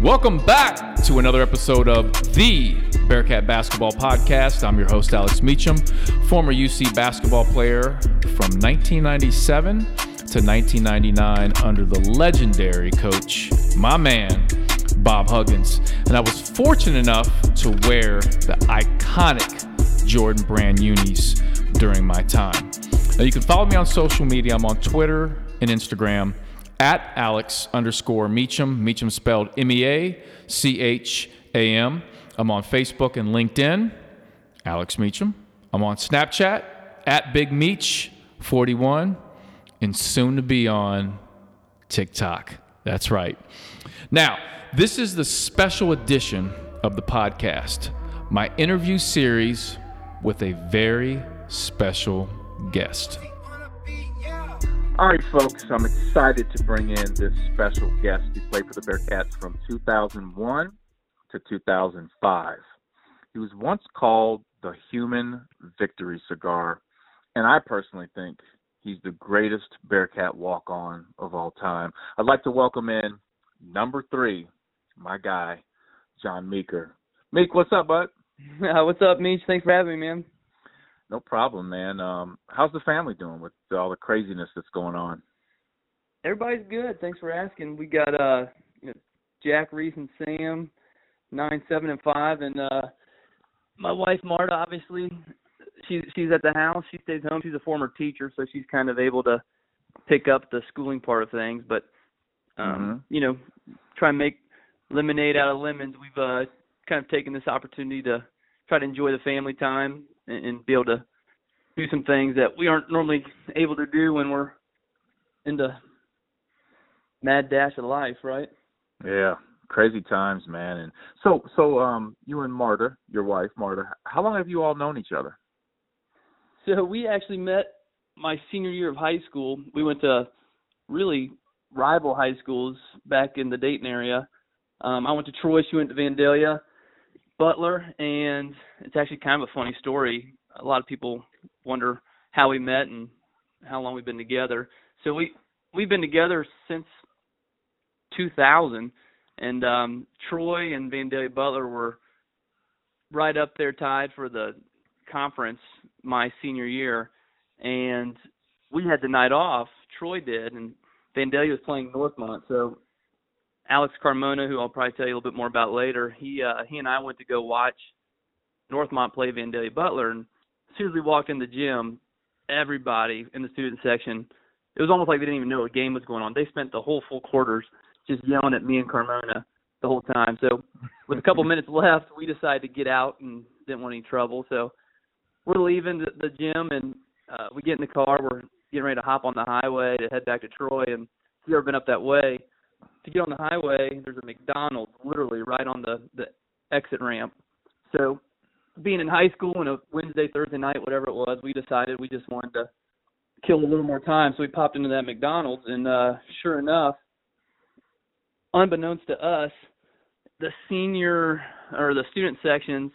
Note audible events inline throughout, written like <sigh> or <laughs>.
Welcome back to another episode of the Bearcat Basketball Podcast. I'm your host, Alex Meacham, former UC basketball player from 1997 to 1999 under the legendary coach, my man, Bob Huggins. And I was fortunate enough to wear the iconic Jordan Brand unis during my time. Now, you can follow me on social media. I'm on Twitter and Instagram at Alex underscore Meacham. Meacham spelled M E A C H A M. I'm on Facebook and LinkedIn, Alex Meacham. I'm on Snapchat at Big Meach 41 and soon to be on TikTok. That's right. Now, this is the special edition of the podcast, my interview series with a very special guest. All right, folks, I'm excited to bring in this special guest. He played for the Bearcats from 2001 to 2005. He was once called the human victory cigar, and I personally think he's the greatest Bearcat walk on of all time. I'd like to welcome in number three, my guy, John Meeker. Meek, what's up, bud? <laughs> what's up, Meech? Thanks for having me, man. No problem, man. Um, how's the family doing with all the craziness that's going on? Everybody's good. Thanks for asking. We got uh, you know, Jack, Reese, and Sam, nine, seven, and five, and uh, my wife Marta. Obviously, she's she's at the house. She stays home. She's a former teacher, so she's kind of able to pick up the schooling part of things. But um, mm-hmm. you know, try and make lemonade out of lemons. We've uh, kind of taken this opportunity to try to enjoy the family time and, and be able to do some things that we aren't normally able to do when we're in the mad dash of life, right? Yeah, crazy times, man. And so, so um, you and Marta, your wife, Marta, how long have you all known each other? So we actually met my senior year of high school. We went to really rival high schools back in the Dayton area. Um, I went to Troy. She went to Vandalia. Butler, and it's actually kind of a funny story. A lot of people wonder how we met and how long we've been together. So we we've been together since 2000, and um, Troy and Vandalia Butler were right up there tied for the conference my senior year, and we had the night off. Troy did, and Vandalia was playing Northmont, so Alex Carmona, who I'll probably tell you a little bit more about later, he uh, he and I went to go watch Northmont play Vandalia Butler, and as soon as we walked in the gym, everybody in the student section, it was almost like they didn't even know a game was going on. They spent the whole full quarters just yelling at me and Carmona the whole time. So with a couple minutes left, we decided to get out and didn't want any trouble. So we're leaving the, the gym and uh, we get in the car. We're getting ready to hop on the highway to head back to Troy. And if you've ever been up that way, to get on the highway, there's a McDonald's literally right on the the exit ramp. So, being in high school and a Wednesday, Thursday night, whatever it was, we decided we just wanted to kill a little more time. So we popped into that McDonald's, and uh, sure enough, unbeknownst to us, the senior or the student section's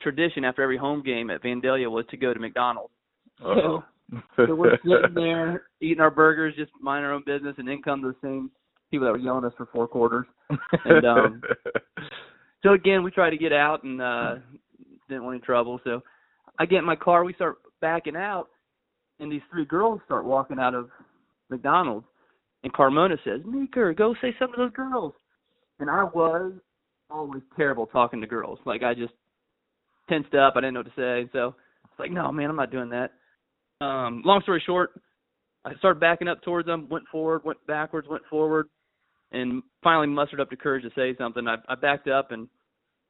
tradition after every home game at Vandalia was to go to McDonald's. So, so we're sitting there eating our burgers, just minding our own business, and in come the same people that were yelling at us for four quarters. <laughs> And um <laughs> so again, we tried to get out and uh didn't want any trouble. So I get in my car, we start backing out, and these three girls start walking out of McDonald's. And Carmona says, Meeker, go say something to those girls. And I was always terrible talking to girls. Like I just tensed up. I didn't know what to say. So it's like, no, man, I'm not doing that. Um, long story short, I started backing up towards them, went forward, went backwards, went forward, and finally mustered up the courage to say something. I, I backed up, and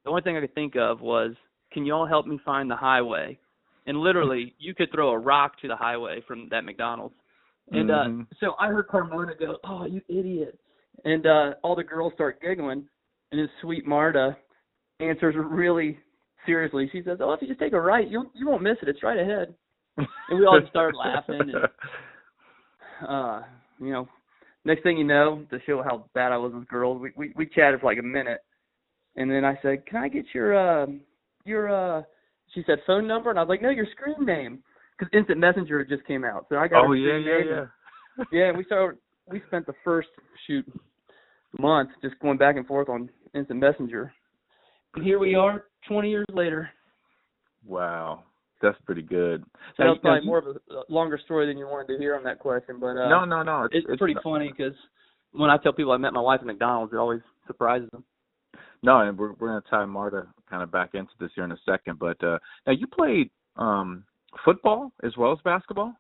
the only thing I could think of was, "Can y'all help me find the highway?" And literally, <laughs> you could throw a rock to the highway from that McDonald's. And uh, mm-hmm. uh so I heard Carmona go, "Oh, you idiot!" And uh all the girls start giggling, and his sweet Marta answers really seriously. She says, "Oh, if you just take a right, you you won't miss it. It's right ahead." and we all just started laughing. And, <laughs> uh, you know, next thing you know, to show how bad I was with girls, we we, we chatted for like a minute, and then I said, "Can I get your uh your uh?" She said phone number, and I was like, "No, your screen name," because Instant Messenger just came out, so I got. Oh yeah, yeah, yeah. <laughs> yeah, we started. We spent the first shoot months, just going back and forth on instant messenger. And here we are, 20 years later. Wow, that's pretty good. So that's probably more of a longer story than you wanted to hear on that question, but uh, no, no, no, it's, it's, it's pretty not. funny because when I tell people I met my wife at McDonald's, it always surprises them. No, and we're we're going to tie Marta kind of back into this here in a second, but uh now you played um football as well as basketball.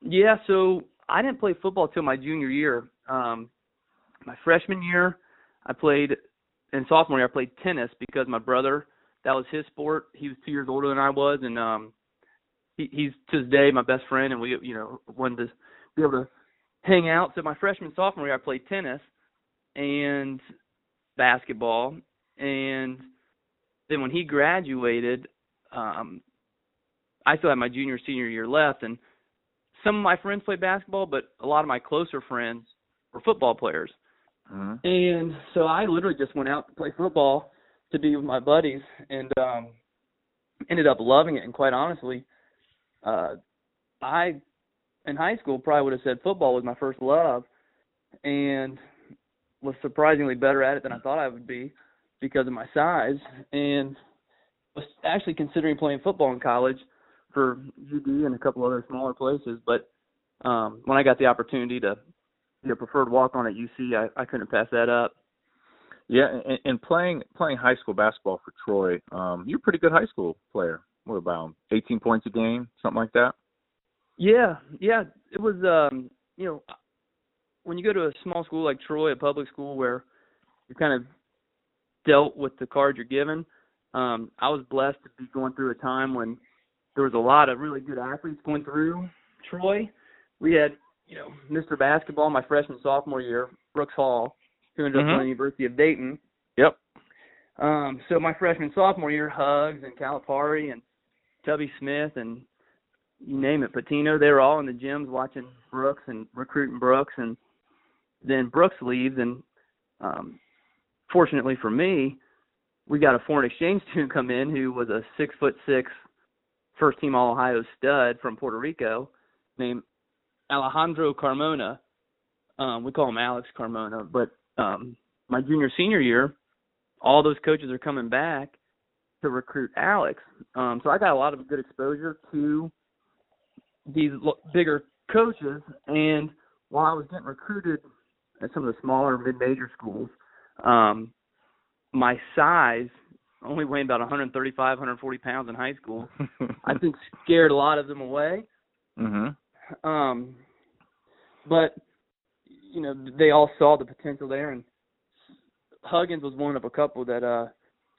Yeah, so I didn't play football till my junior year. Um my freshman year, I played, and sophomore year I played tennis because my brother that was his sport. He was two years older than I was, and um, he, he's to this day my best friend, and we you know wanted to be able to hang out. So my freshman sophomore year I played tennis and basketball, and then when he graduated, um, I still had my junior senior year left, and some of my friends played basketball, but a lot of my closer friends were football players. Mm-hmm. And so I literally just went out to play football to be with my buddies and um ended up loving it. And quite honestly uh I in high school probably would have said football was my first love and was surprisingly better at it than I thought I would be because of my size. And was actually considering playing football in college for UD and a couple other smaller places. But um when I got the opportunity to be a preferred walk on at UC I, I couldn't pass that up yeah, and, and playing playing high school basketball for Troy, um, you're a pretty good high school player. What about 18 points a game, something like that? Yeah, yeah. It was, um, you know, when you go to a small school like Troy, a public school where you kind of dealt with the cards you're given. Um, I was blessed to be going through a time when there was a lot of really good athletes going through Troy. We had, you know, Mr. Basketball my freshman sophomore year, Brooks Hall, who ended mm-hmm. up going to the University of Dayton. Yep. Um, so my freshman sophomore year, Hugs and Calipari and Tubby Smith and you name it, Pitino, they were all in the gyms watching Brooks and recruiting Brooks and then Brooks leaves and um fortunately for me, we got a foreign exchange <laughs> student come in who was a six foot six first team all Ohio stud from Puerto Rico named Alejandro Carmona. Um, we call him Alex Carmona, but um, my junior senior year, all those coaches are coming back to recruit Alex. Um, so I got a lot of good exposure to these l- bigger coaches. And while I was getting recruited at some of the smaller mid-major schools, um, my size, only weighing about 135, 140 pounds in high school, I <laughs> think scared a lot of them away. Mm-hmm. Um, but you know they all saw the potential there, and Huggins was one of a couple that uh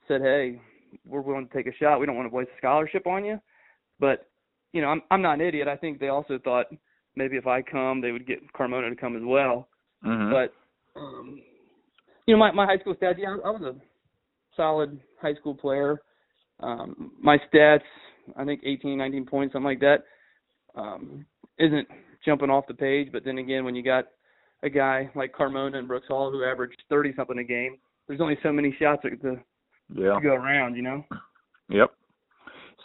said, "Hey, we're willing to take a shot. We don't want to waste a scholarship on you." But you know, I'm I'm not an idiot. I think they also thought maybe if I come, they would get Carmona to come as well. Mm-hmm. But um, you know, my my high school stats, yeah, I was a solid high school player. Um, my stats, I think 18, 19 points, something like that, um, isn't jumping off the page. But then again, when you got a guy like Carmona and Brooks Hall who averaged thirty something a game. There's only so many shots to, to, yeah. to go around, you know. Yep.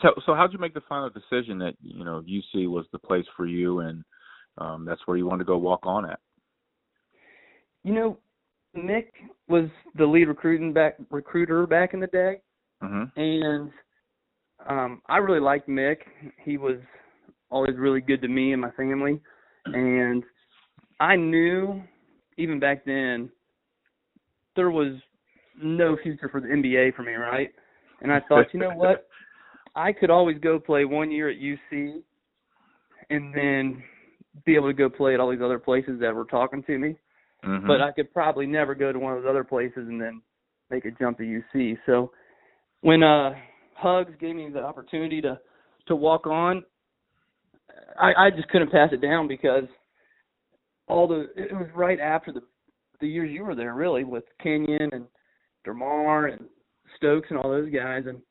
So so how'd you make the final decision that you know UC was the place for you and um that's where you wanted to go walk on at? You know, Mick was the lead recruiting back recruiter back in the day, mm-hmm. and um I really liked Mick. He was always really good to me and my family, and I knew even back then there was no future for the NBA for me, right? And I thought, you know <laughs> what? I could always go play one year at UC and then be able to go play at all these other places that were talking to me. Mm-hmm. But I could probably never go to one of those other places and then make a jump to UC. So when uh Hugs gave me the opportunity to to walk on, I, I just couldn't pass it down because all the it was right after the the years you were there really with Kenyon and DerMarr and Stokes and all those guys and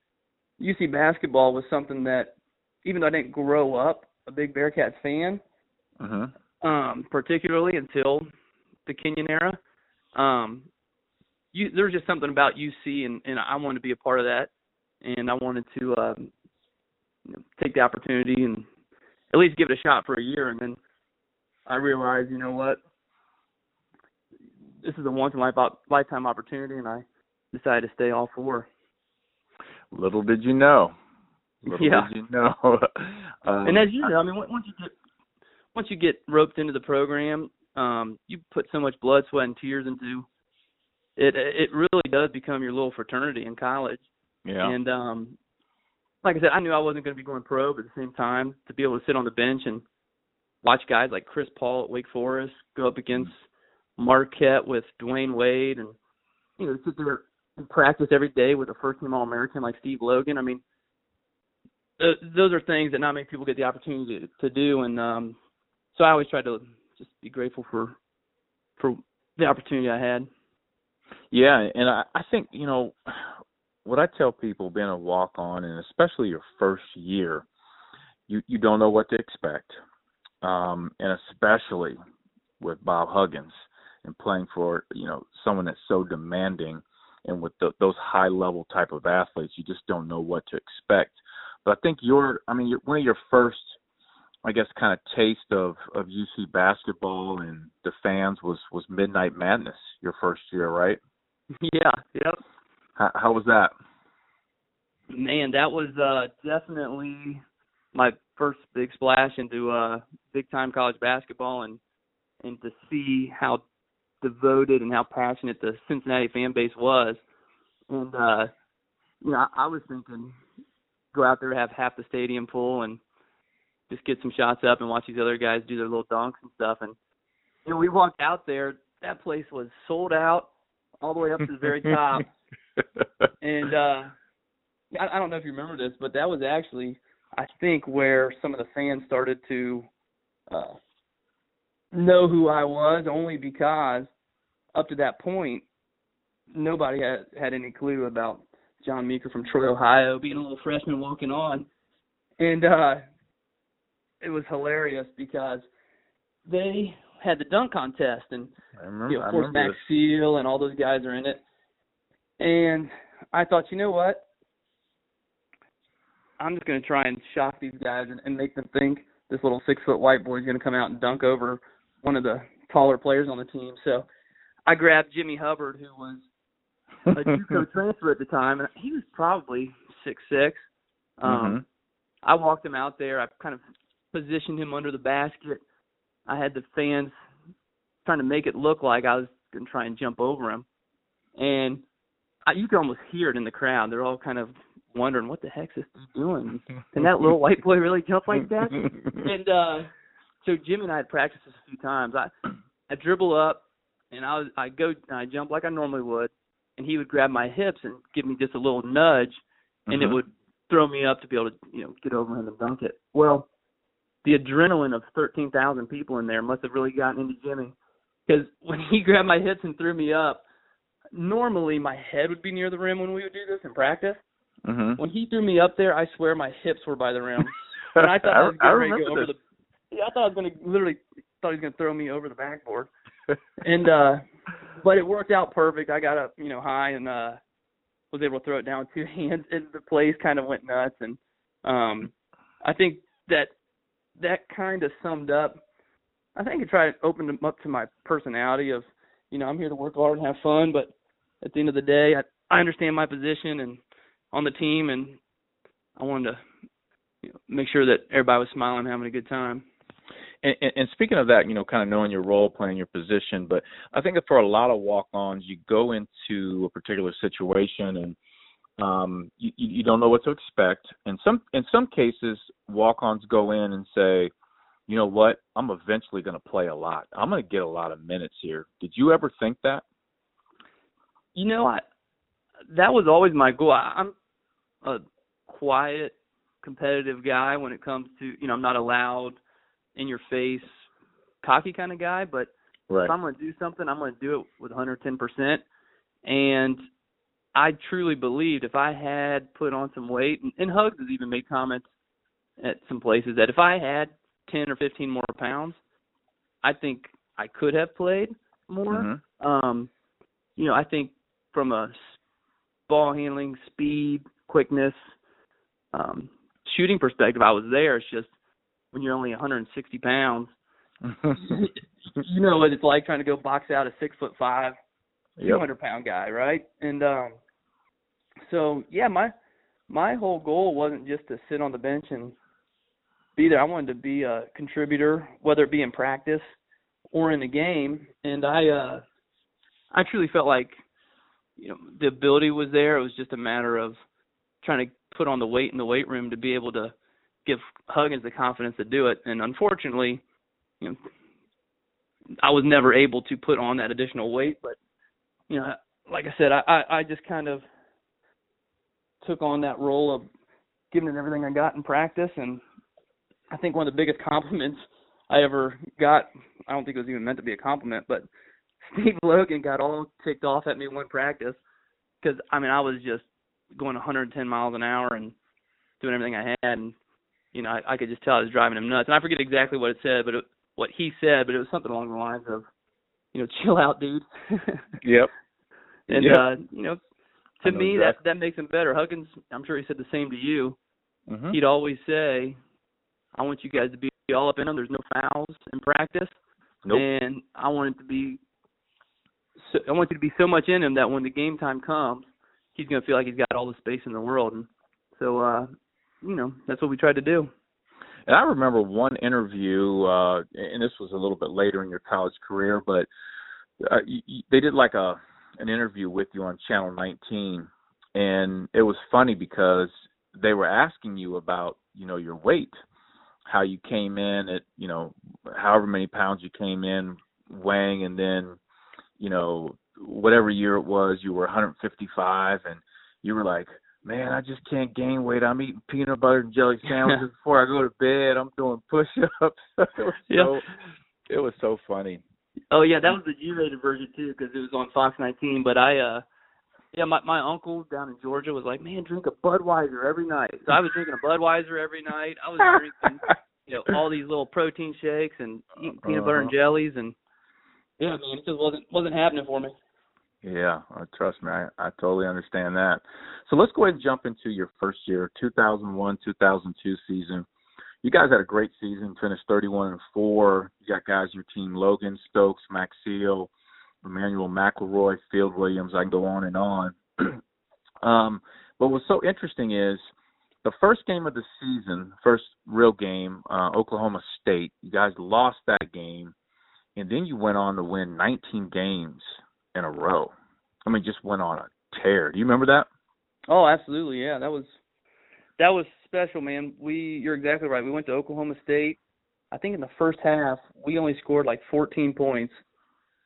UC basketball was something that even though I didn't grow up a big Bearcats fan, uh-huh. um, particularly until the Kenyon era, um, you, there was just something about UC and, and I wanted to be a part of that, and I wanted to um, you know, take the opportunity and at least give it a shot for a year, and then I realized, you know what, this is a once in a lifetime opportunity, and I decided to stay all four. Little did you know. Little yeah. did you know. <laughs> um, and as you know, I mean, once you get once you get roped into the program, um, you put so much blood, sweat, and tears into it. It really does become your little fraternity in college. Yeah. And um, like I said, I knew I wasn't going to be going pro, but at the same time, to be able to sit on the bench and watch guys like Chris Paul at Wake Forest go up against Marquette with Dwyane Wade, and you know sit there and practice every day with a first team All American like Steve Logan. I mean, th- those are things that not many people get the opportunity to, to do, and um, so I always try to just be grateful for for the opportunity I had. Yeah, and I, I think you know what I tell people being a walk on, and especially your first year, you you don't know what to expect, um, and especially with Bob Huggins and playing for you know someone that's so demanding, and with the, those high level type of athletes, you just don't know what to expect. But I think your, I mean, you're, one of your first, I guess, kind of taste of of UC basketball and the fans was was Midnight Madness your first year, right? Yeah. Yep. How, how was that? Man, that was uh definitely my first big splash into uh big time college basketball and and to see how devoted and how passionate the Cincinnati fan base was. And uh you know, I, I was thinking go out there have half the stadium full and just get some shots up and watch these other guys do their little dunks and stuff and you know, we walked out there, that place was sold out all the way up to the very top. <laughs> and uh I, I don't know if you remember this, but that was actually I think where some of the fans started to uh know who I was only because up to that point nobody had had any clue about John Meeker from Troy, Ohio, being a little freshman walking on. And uh it was hilarious because they had the dunk contest and remember, you know, of course Max Seal and all those guys are in it. And I thought, you know what? I'm just going to try and shock these guys and, and make them think this little six foot white boy is going to come out and dunk over one of the taller players on the team. So I grabbed Jimmy Hubbard, who was a <laughs> JUCO transfer at the time, and he was probably six six. Um, mm-hmm. I walked him out there. I kind of positioned him under the basket. I had the fans trying to make it look like I was going to try and jump over him, and I, you could almost hear it in the crowd. They're all kind of wondering what the heck's this dude doing? Can that little white boy really jump like that? <laughs> and uh so Jim and I had practiced this a few times. I I dribble up and I was I go and I jump like I normally would and he would grab my hips and give me just a little nudge and Mhm. it would throw me up to be able to, you know, get over him and dunk it. Well, the adrenaline of 13,000 people in there must have really gotten into Jimmy because when he <laughs> grabbed my hips and threw me up, normally my head would be near the rim when we would do this in practice. Mhm. When he threw me up there, I swear my hips were by the rim. <laughs> And I thought I was I getting ready to go over this. the. Yeah, I thought I was going to literally thought he was going to throw me over the backboard. <laughs> And uh but it worked out perfect. I got up, you know, high and uh was able to throw it down with two <laughs> hands, and the place kind of went nuts. And um I think that that kind of summed up. I think it tried opened them up to my personality of, you know, I'm here to work hard and have fun, but at the end of the day, I I understand my position and on the team, and I wanted to you know, make sure that everybody was smiling, and having a good time. And, and, and speaking of that, you know, kind of knowing your role, playing your position, but I think that for a lot of walk-ons, you go into a particular situation and um, you, you don't know what to expect. And some, in some cases, walk-ons go in and say, you know what, I'm eventually going to play a lot. I'm going to get a lot of minutes here. Did you ever think that? You know, I that was always my goal. I, I'm a quiet, competitive guy when it comes to you know I'm not a loud, in your face, cocky kind of guy. But Right. if I'm going to do something, I'm going to do it with 110 percent. And I truly believed if I had put on some weight, and, and Hugs has even made comments at some places that if I had 10 or 15 more pounds, I think I could have played more. Mhm. Um, you know, I think from a ball handling, speed, quickness, um, shooting perspective, I was there. It's just when you're only 160 pounds, <laughs> you know what it's like trying to go box out a six foot five, Yep. hundred pound guy, right? And um so yeah, my my whole goal wasn't just to sit on the bench and be there. I wanted to be a contributor, whether it be in practice or in the game. And I uh I truly felt like you know the ability was there. It was just a matter of trying to put on the weight in the weight room to be able to give Huggins the confidence to do it. And unfortunately, you know, I was never able to put on that additional weight. But you know, like I said, I I, I just kind of took on that role of giving it everything I got in practice. And I think one of the biggest <laughs> compliments I ever got, I don't think it was even meant to be a compliment, but Steve Logan got all ticked off at me one practice because I mean I was just going 110 miles an hour and doing everything I had, and you know I, I could just tell I was driving him nuts. And I forget exactly what it said, but it, what he said, but it was something along the lines of, you know, <laughs> chill out, dude. <laughs> Yep. and Yep. uh, you know, to know me exactly. that that makes him better. Huggins, I'm sure he said the same to you. Mhm. He'd always say, "I want you guys to be all up in them. There's no fouls in practice." Nope. And I want it to be, so, I want you to be so much in him that when the game time comes, he's going to feel like he's got all the space in the world. And so, uh, you know, that's what we tried to do. And I remember one interview, uh, and this was a little bit later in your college career, but uh, y y they did like a an interview with you on Channel 19, and it was funny because they were asking you about you know your weight, how you came in at you know however many pounds you came in weighing, and then you know whatever year it was you were 155, and you were like man, I just can't gain weight. I'm eating peanut butter and jelly <laughs> sandwiches before I go to bed. I'm doing push-ups. <laughs> it was Yeah. so it was so funny. Oh yeah, that was the G-rated version too, because it was on Fox 19. But I, uh yeah, my my uncle down in Georgia was like, man, drink a Budweiser every night. So I was drinking a Budweiser every night. I was drinking, you know, all these little protein shakes and eating peanut butter and Uh-huh. jellies, and yeah, man, it just wasn't wasn't happening for me. Yeah, uh, trust me, I, I totally understand that. So let's go ahead and jump into your first year, 2001, 2002 season. You guys had a great season, finished 31 and four. You got guys on your team: Logan Stokes, Max Seal, Immanuel McElroy, Field Williams. I can go on and on. <clears throat> um, but what's so interesting is the first game of the season, first real game, uh, Oklahoma State. You guys lost that game, and then you went on to win 19 games in a row. I mean, just went on a tear. Do you remember that? Oh, absolutely, yeah. That was that was special, man. We you're exactly right. We went to Oklahoma State. I think in the first half we only scored like 14 points,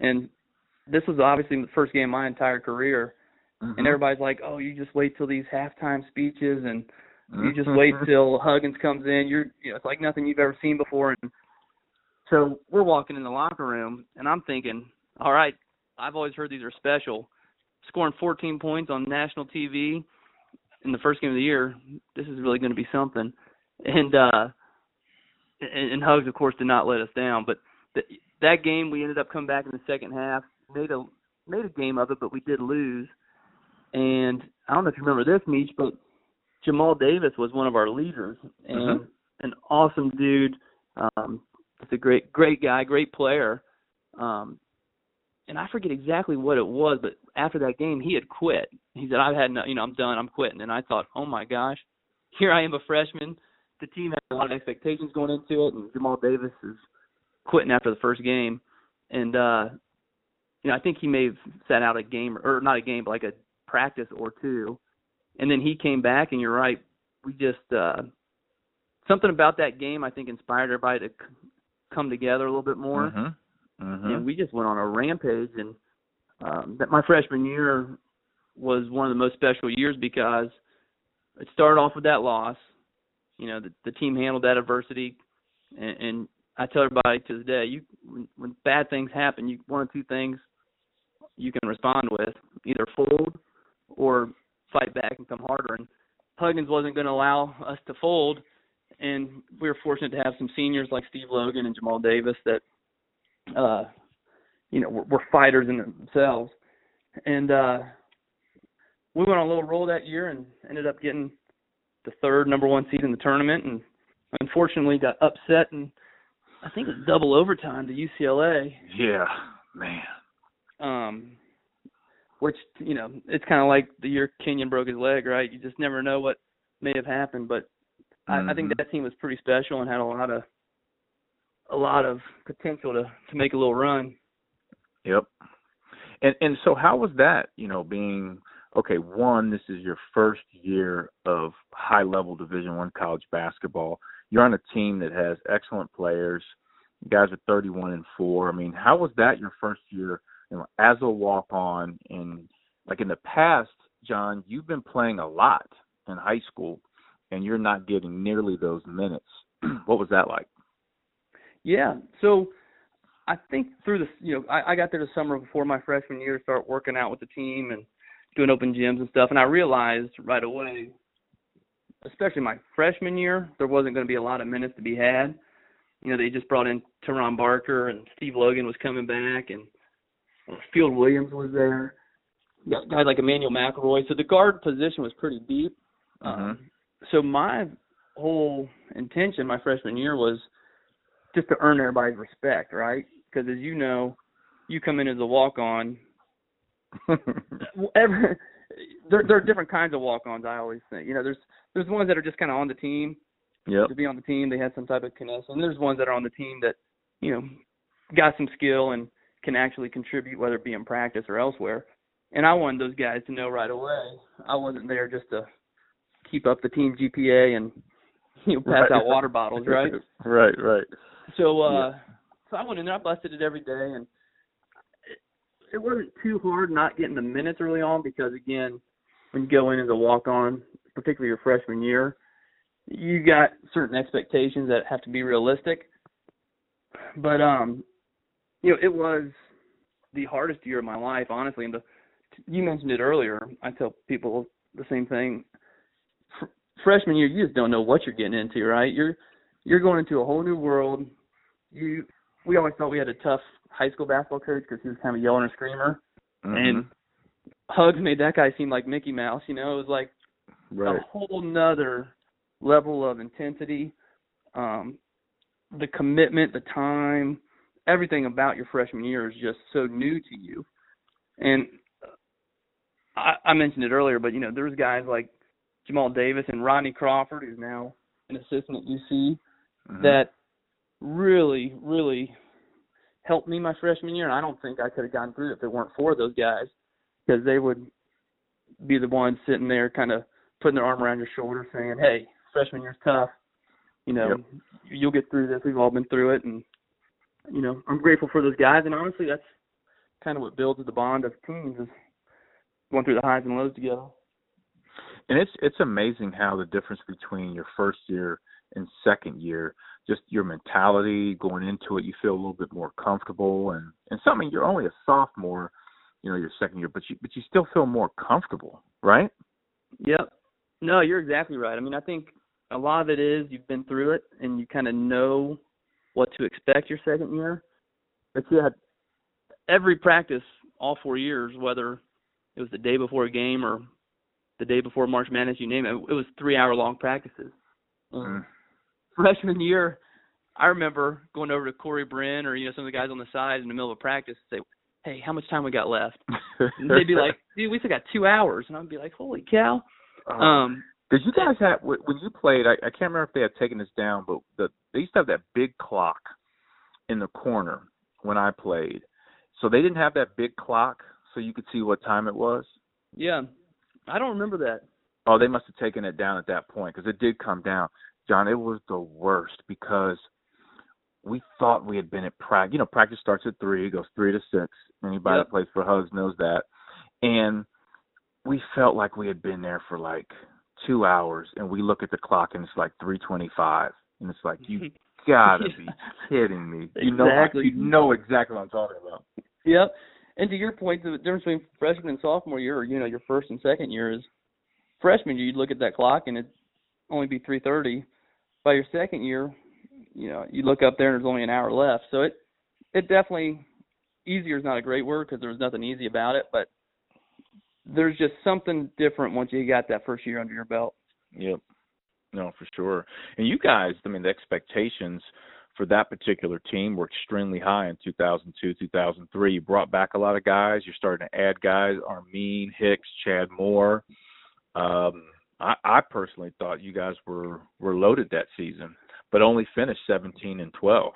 and this was obviously the first game of my entire career. Mhm. And everybody's like, "Oh, you just wait till these halftime speeches, and you just wait till Huggins comes in. You're, you know, it's like nothing you've ever seen before." And so we're walking in the locker room, and I'm thinking, "All right, I've always heard these are special. Scoring 14 points on national TV in the first game of the year, this is really going to be something." And uh, and, and Hugs, of course, did not let us down. But th- that game, we ended up coming back in the second half, made a made a game of it, but we did lose. And I don't know if you remember this, Meach, but Jamaal Davis was one of our leaders and Mhm. an awesome dude. Um, just a great, great guy, great player. Um, and I forget exactly what it was, but after that game, he had quit. He said, "I've had, no, you know, I'm done. I'm quitting." And I thought, "Oh my gosh, here I am, a freshman. The team had a lot of expectations going into it, and Jamaal Davis is quitting after the first game." And uh, you know, I think he may have sat out a game, or not a game, but like a practice or two. And then he came back, and you're right. We just uh, something about that game, I think, inspired everybody to c- come together a little bit more Mhm. Mhm. and we just went on a rampage and um that my freshman year was one of the most special years because it started off with that loss you know the, the team handled that adversity and, and i tell everybody to this day you when, when bad things happen you one of two things you can respond with either fold or fight back and come harder and huggins wasn't going to allow us to fold and we were fortunate to have some seniors like steve logan and jamaal davis that uh you know were, were fighters in themselves and uh we went on a little roll that year and ended up getting the third number one seed in the tournament and unfortunately got upset in I think it was double overtime to UCLA. Yeah, man. Um, which you know, it's kind of like the year Kenyon broke his leg, right? You just never know what may have happened, but mm-hmm. I, I think mm-hmm. that team was pretty special and had a lot of a lot of potential to to make a little run. Yep. And and so how was that, you know, being okay, one, this is your first year of high level division one college basketball. You're on a team that has excellent players. You guys are thirty one and four. I mean, how was that your first year you know, as a walk on and like in the past, John, you've been playing a lot in high school and you're not getting nearly those minutes. <clears throat> what was that like? Yeah. So I think through the you know I, I got there the summer before my freshman year to start working out with the team and doing open gyms and stuff, and I realized right away, especially my freshman year, there wasn't going to be a lot of minutes to be had. You know, they just brought in Teron Barker and Steve Logan was coming back, and Field Williams was there. Guys like Immanuel McElroy. So the guard position was pretty deep. Uh-huh. Um, so my whole intention my freshman year was just to earn everybody's respect, right? Because as you know, you come in as a walk on. <laughs> every, there, there are different kinds of walk-ons. I always think, you know, there's there's ones that are just kind of on the team. Yeah. To be on the team, they had some type of connection. And there's ones that are on the team that, you know, got some skill and can actually contribute, whether it be in practice or elsewhere. And I wanted those guys to know right away I wasn't there just to keep up the team GPA and you know pass right. out water bottles, right? <laughs> right, right. So uh yeah. so I went in there, I busted it every day and it, it wasn't too hard not getting the minutes early on because again, when you go in as a walk on, particularly your freshman year, you got certain expectations that have to be realistic. But um you know, it was the hardest year of my life, honestly. And the, you mentioned it earlier. I tell people the same thing. Freshman year, you just don't know what you're getting into, right? You're you're going into a whole new world. You we always thought we had a tough high school basketball coach because he was kind of a yeller and a screamer, mm-hmm. and Hugs made that guy seem like Mickey Mouse. You know, it was like right. a whole nother level of intensity. Um, the commitment, the time, everything about your freshman year is just so new to you. And I, I mentioned it earlier, but you know, there's guys like Jamaal Davis and Rodney Crawford, who's now an assistant at UC, mm-hmm. that really, really helped me my freshman year. And I don't think I could have gotten through it if it weren't for those guys, because they would be the ones sitting there, kind of putting their arm around your shoulder, saying, "Hey, freshman year's tough. You know, yep. you'll get through this. We've all been through it, and you know, I'm grateful for those guys, and honestly, that's kind of what builds the bond of teams is going through the highs and lows together. And it's it's amazing how the difference between your first year and second year, just your mentality going into it, you feel a little bit more comfortable, and and something you're only a sophomore, you know, your second year, but you but you still feel more comfortable, right? Yep. No, you're exactly right. I mean, I think a lot of it is you've been through it and you kind of know what to expect your second year. But you had every practice all four years, whether it was the day before a game or the day before March Madness, you name it, it was three hour long practices. Mm. Freshman year, I remember going over to Corey Bryn or you know some of the guys on the side in the middle of practice and say, "Hey, how much time we got left?" <laughs> and they'd be like, "Dude, we still got two hours," and I'd be like, "Holy cow!" Uh, um, did you guys have when you played? I, I can't remember if they had taken this down, but the, they used to have that big clock in the corner when I played. So they didn't have that big clock, so you could see what time it was. Yeah, I don't remember that. Oh, they must have taken it down at that point because it did come down. John, it was the worst because we thought we had been at practice. You know, practice starts at three, it goes three to six. Anybody yep. that plays for Hugs knows that. And we felt like we had been there for like two hours and we look at the clock and it's like 325 and it's like you <laughs> gotta be <laughs> kidding me you know exactly. you know exactly what i'm talking about yep and to your point the difference between freshman and sophomore year or you know your first and second year is freshman year you'd look at that clock and it'd only be 330 by your second year you know you look up there and there's only an hour left so it it definitely easier is not a great word because there was nothing easy about it but there's just something different once you got that first year under your belt. Yep. No, for sure. And you guys, I mean, the expectations for that particular team were extremely high in 2002, 2003. You brought back a lot of guys. You're starting to add guys: Armein, Hicks, Chad Moore. Um, I, I personally thought you guys were were loaded that season, but only finished 17 and 12.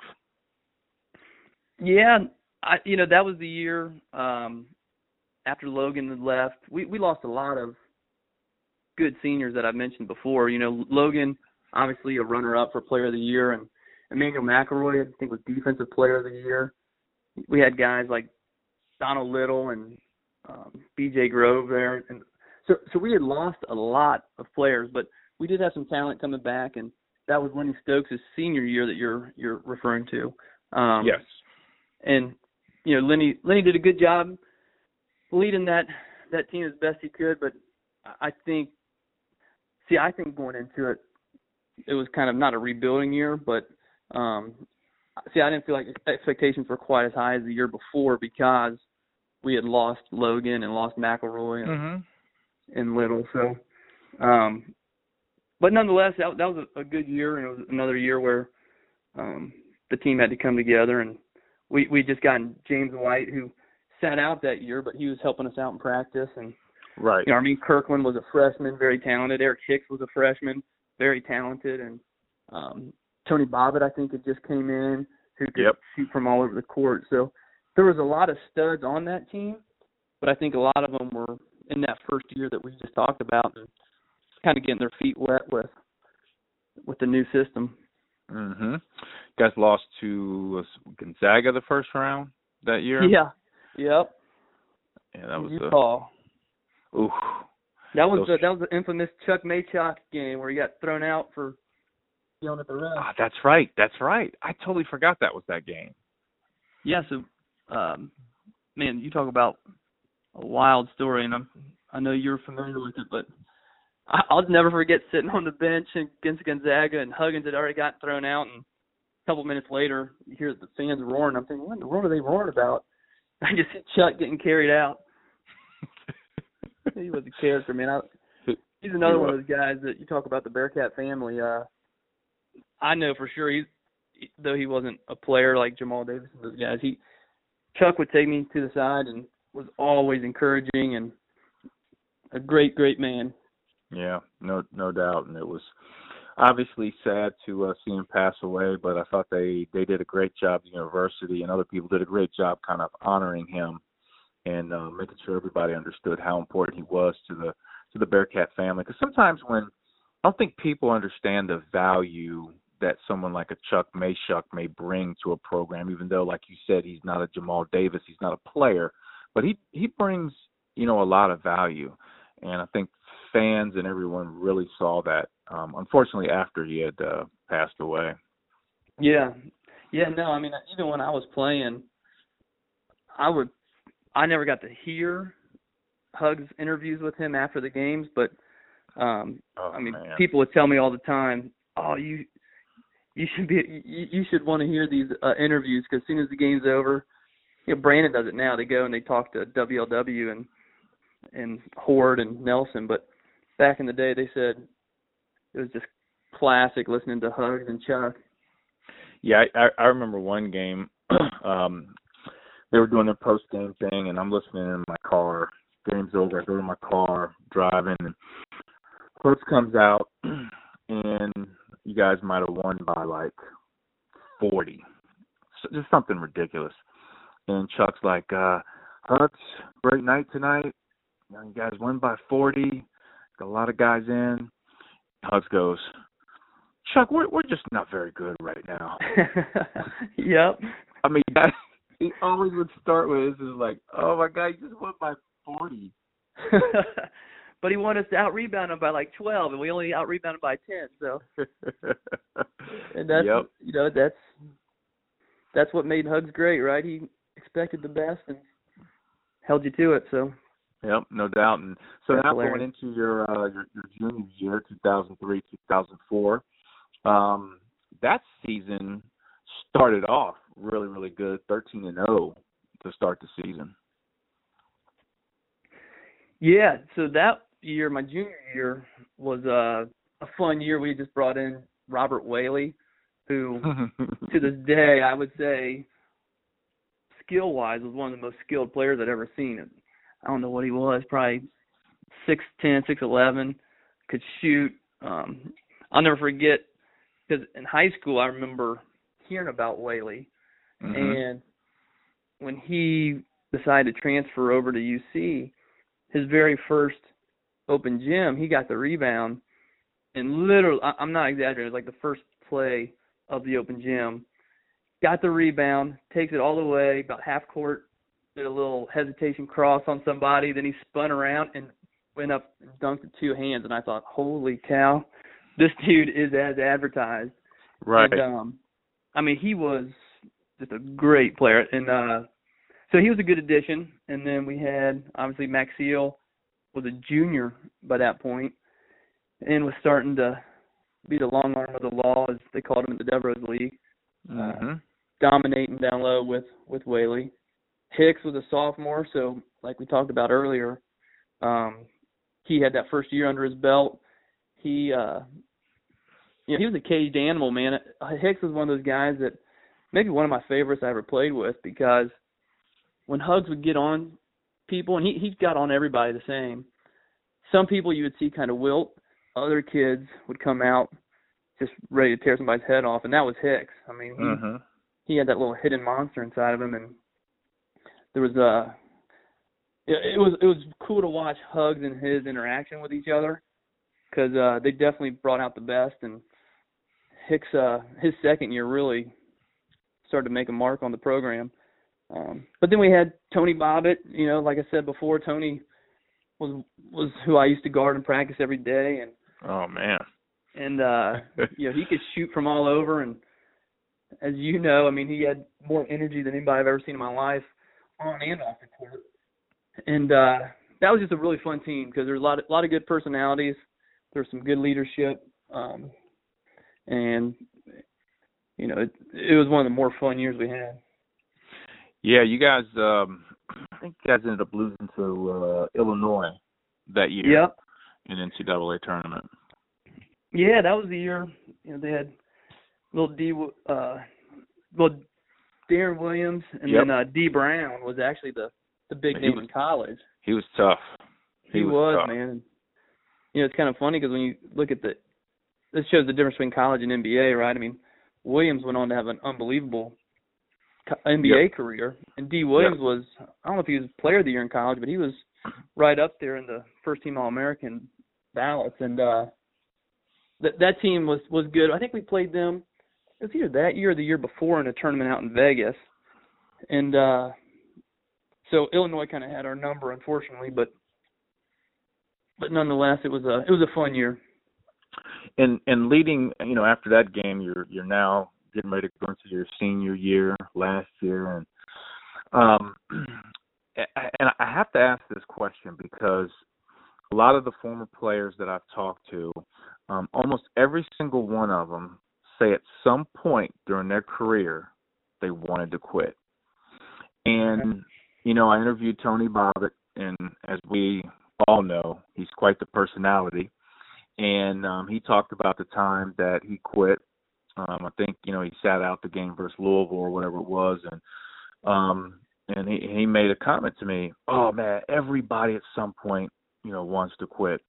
Yeah, I you know that was the year um after Logan had left. We we lost a lot of good seniors that I mentioned before. You know, Logan obviously a runner up for player of the year and Emmanuel McElroy I think was defensive player of the year. We had guys like Donald Little and um BJ Grove there and so so we had lost a lot of players, but we did have some talent coming back and that was Lenny Stokes' senior year that you're you're referring to. Um yes. And you know, Lenny Lenny did a good job leading that that team as best he could, but I think see I think going into it it was kind of not a rebuilding year, but um see I didn't feel like expectations were quite as high as the year before because we had lost Logan and lost McElroy and, mm-hmm. And Little. So um but nonetheless that that was a, a good year and it was another year where um the team had to come together and we we just gotten James White who sat out that year, but he was helping us out in practice. And right, you know, I mean, Kirkland was a freshman, very talented. Eric Hicks was a freshman, very talented, and um, Tony Bobbitt I think had just came in who could yep. shoot from all over the court. So there was a lot of studs on that team, but I think a lot of them were in that first year that we just talked about and kind of getting their feet wet with with the new system. Mhm. Guys lost to Gonzaga the first round that year. Yeah. Yep. Yeah, that was Utah. A, oof. That was Those... the, that was the infamous Chuck Machock game where he got thrown out for yelling at the ref. Ah, that's right. That's right. I totally forgot that was that game. Yeah. So, um, man, you talk about a wild story, and I'm I know you're familiar with it, but I'll never forget sitting on the bench against Gonzaga, and Huggins had already gotten thrown out, and a couple minutes later, you hear the fans roaring. I'm thinking, what in the world are they roaring about? <laughs> I just see Chuck getting carried out. <laughs> he was a character, man. I, he's another one of those guys that you talk about the Bearcat family. Uh, I know for sure he's though he wasn't a player like Jamaal Davis and those guys. He Chuck would take me to the side and was always encouraging and a great, great man. Yeah, no, no doubt, and it was obviously sad to uh, see him pass away, but I thought they they did a great job. The university and other people did a great job, kind of honoring him and uh, making sure everybody understood how important he was to the to the Bearcat family. Because sometimes when I don't think people understand the value that someone like a Chuck Machock may bring to a program, even though, like you said, he's not a Jamaal Davis, he's not a player, but he he brings you know a lot of value, and I think fans and everyone really saw that. Um, unfortunately, after he had uh, passed away. Yeah, yeah. No, I mean, even when I was playing, I would. I never got to hear Hugs interviews with him after the games, but um oh, I mean, man. people would tell me all the time, "Oh, you you should be you, you should want to hear these uh, interviews because as soon as the game's over, you know, Brannen does it now. They go and they talk to WLW and and Hoard and Nelson, but back in the day, they said it was just classic listening to Hugs and Chuck. Yeah, I, I remember one game. <clears throat> um They were doing their post game thing, and I'm listening in my car. Game's over. I go to my car, driving, and coach comes out, <clears throat> and you guys might have won by like 40, so just something ridiculous. And Chuck's like, uh, "Hugs, great night tonight. You guys won by 40. Got a lot of guys in. Hugs goes, Chuck, we're we're just not very good right now. <laughs> yep. I mean, that, he always would start with this is like, oh my god, you just won by forty. <laughs> but he wanted us to out rebound him by like twelve, and we only out rebounded by ten. So, <laughs> and that's yep. you know that's that's what made Hugs great, right? He expected the best and held you to it. So Yep, no doubt. And so That's now hilarious. going into your, uh, your your junior year, 2003, 2004, um, that season started off really, really good, 13 and 0 to start the season. Yeah, so that year, my junior year, was uh, a fun year. We just brought in Robert Whaley, who <laughs> to this day I would say skill wise was one of the most skilled players I'd ever seen. I don't know what he was, probably six ten, six eleven, could shoot. Um I'll never forget because in high school I remember hearing about Whaley Mhm. and when he decided to transfer over to UC, his very first open gym, he got the rebound, and literally, I- I'm not exaggerating, it was like the first play of the open gym, got the rebound, takes it all the way, about half court, did a little hesitation cross on somebody, then he spun around and went up and dunked with two hands, and I thought, holy cow, this dude is as advertised. right. And, um, I mean, he was just a great player, and uh, so he was a good addition. And then we had obviously Max Maxiell was a junior by that point, and was starting to be the long arm of the law, as they called him in the Devereaux League, hmm dominating down low with with Whaley. Hicks was a sophomore, so like we talked about earlier, um, he had that first year under his belt. He uh you know, he was a caged animal, man. Hicks was one of those guys that maybe one of my favorites I ever played with because when Hugs would get on people and he he got on everybody the same. Some people you would see kind of wilt, other kids would come out just ready to tear somebody's head off, and that was Hicks. I mean, hmm he had that little hidden monster inside of him, and there was uh it, it was it was cool to watch Hugs and his interaction with each other because uh, they definitely brought out the best. And Hicks, uh, his second year really started to make a mark on the program. Um, but then we had Tony Bobbitt. You know, like I said before, Tony was was who I used to guard in practice every day, and Oh man. and uh <laughs> you know he could shoot from all over and as you know i mean he had more energy than anybody i've ever seen in my life on and off the court and uh that was just a really fun team because there's a lot of, lot of good personalities there's some good leadership um and you know it it was one of the more fun years we had Yeah, you guys. um I think you guys ended up losing to uh Illinois that year yep in NCAA tournament. yeah that was the year you know they had little d uh well deron williams and Yep. then uh d brown was actually the the big He name was- in college He was tough. He, was, was, tough. man. You know, it's kind of funny because when you look at the, this shows the difference between college and NBA, right? I mean, Williams went on to have an unbelievable NBA career, and D. Williams was, I don't know if he was Player of the Year in college, but he was right up there in the first team All American ballots, and uh, that that team was was good. I think we played them. It was either that year or the year before in a tournament out in Vegas, and uh, so Illinois kind of had our number, unfortunately, but but nonetheless, it was a it was a fun year. and and leading you know after that game you're you're now getting ready to go into your senior year last year and um <clears throat> and I have to ask this question because a lot of the former players that I've talked to um almost every single one of them say at some point during their career they wanted to quit and you know I interviewed Tony Bobbitt and as we all know he's quite the personality and um he talked about the time that he quit. Um I think, you know, he sat out the game versus Louisville or whatever it was and um and he he made a comment to me, "Oh man, everybody at some point, you know, wants to quit."